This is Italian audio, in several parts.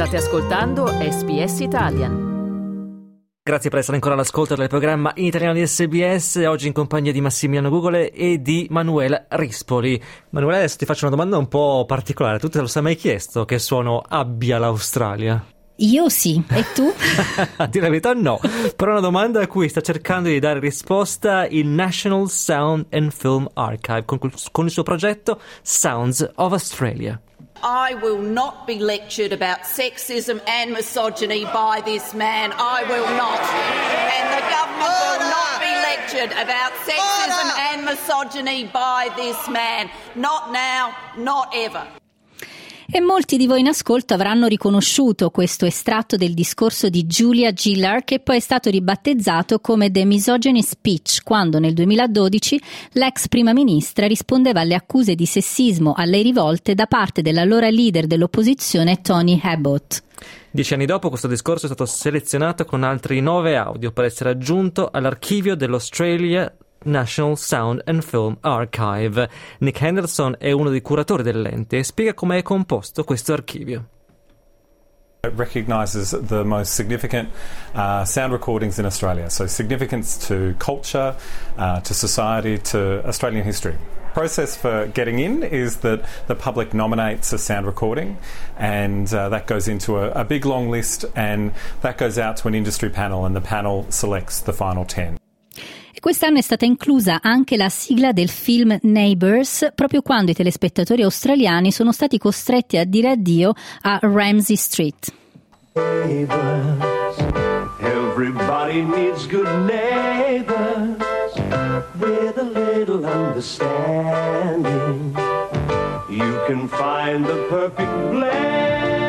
State ascoltando SBS Italian. Grazie per essere ancora all'ascolto del programma in italiano di SBS, oggi in compagnia di Massimiliano Gugole e di Manuela Rispoli. Manuela, adesso ti faccio una domanda un po' particolare, tu te lo sei mai chiesto che suono abbia l'Australia? Io sì, e tu? a dire la verità no, però è una domanda a cui sta cercando di dare risposta il National Sound and Film Archive con, con il suo progetto Sounds of Australia. I will not be lectured about sexism and misogyny by this man. I will not. And the government will not be lectured about sexism and misogyny by this man. Not now, not ever. E molti di voi in ascolto avranno riconosciuto questo estratto del discorso di Julia Gillard che poi è stato ribattezzato come The Misogyny Speech quando nel 2012 l'ex prima ministra rispondeva alle accuse di sessismo a lei rivolte da parte dell'allora leader dell'opposizione Tony Abbott. Dieci anni dopo questo discorso è stato selezionato con altri nove audio per essere aggiunto all'archivio dell'Australia National Sound and Film Archive. Nick Henderson è uno dei curatori dell'ente e spiega come è composto questo archivio. It recognises the most significant uh, sound recordings in Australia, so significance to culture, uh, to society, to Australian history. process for getting in is that the public nominates a sound recording and uh, that goes into a, a big long list and that goes out to an industry panel and the panel selects the final 10. Quest'anno è stata inclusa anche la sigla del film Neighbours, proprio quando i telespettatori australiani sono stati costretti a dire addio a Ramsey Street. Neighbors, everybody needs good neighbors with a little understanding. You can find the perfect blend.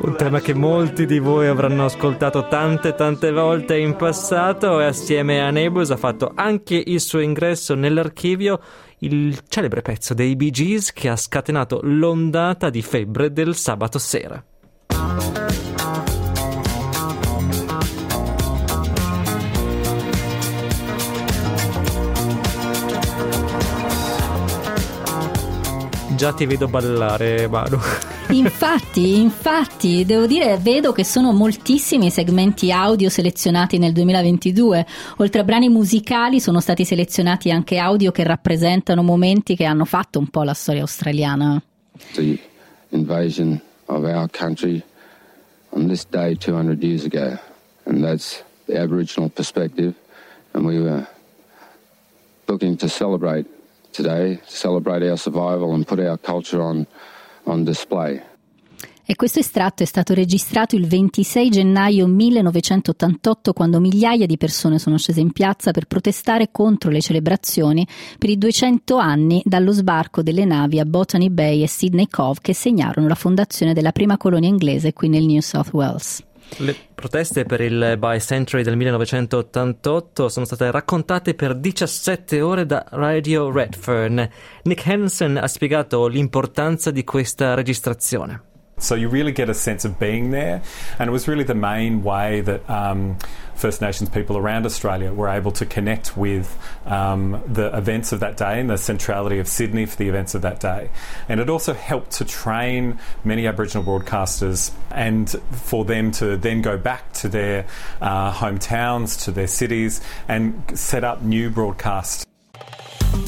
Un tema che molti di voi avranno ascoltato tante tante volte in passato e assieme a Nebus ha fatto anche il suo ingresso nell'archivio il celebre pezzo dei Bee Gees che ha scatenato l'ondata di febbre del sabato sera. Già ti vedo ballare, Manu. Infatti, infatti, devo dire, vedo che sono moltissimi segmenti audio selezionati nel 2022. Oltre a brani musicali sono stati selezionati anche audio che rappresentano momenti che hanno fatto un po' la storia australiana. The invasion of our country on this day 200 years ago, and that's the Aboriginal perspective, and we were looking to celebrate today, to celebrate our survival and put our culture on, on display. E questo estratto è stato registrato il 26 gennaio 1988 quando migliaia di persone sono scese in piazza per protestare contro le celebrazioni per i 200 anni dallo sbarco delle navi a Botany Bay e Sydney Cove che segnarono la fondazione della prima colonia inglese qui nel New South Wales. Le proteste per il Bicentenary del 1988 sono state raccontate per 17 ore da Radio Redfern. Nick Hansen ha spiegato l'importanza di questa registrazione. So you really get a sense of being there, and it was really the main way that um, First Nations people around Australia were able to connect with um, the events of that day and the centrality of Sydney for the events of that day. And it also helped to train many Aboriginal broadcasters and for them to then go back to their uh, hometowns, to their cities, and set up new broadcasts.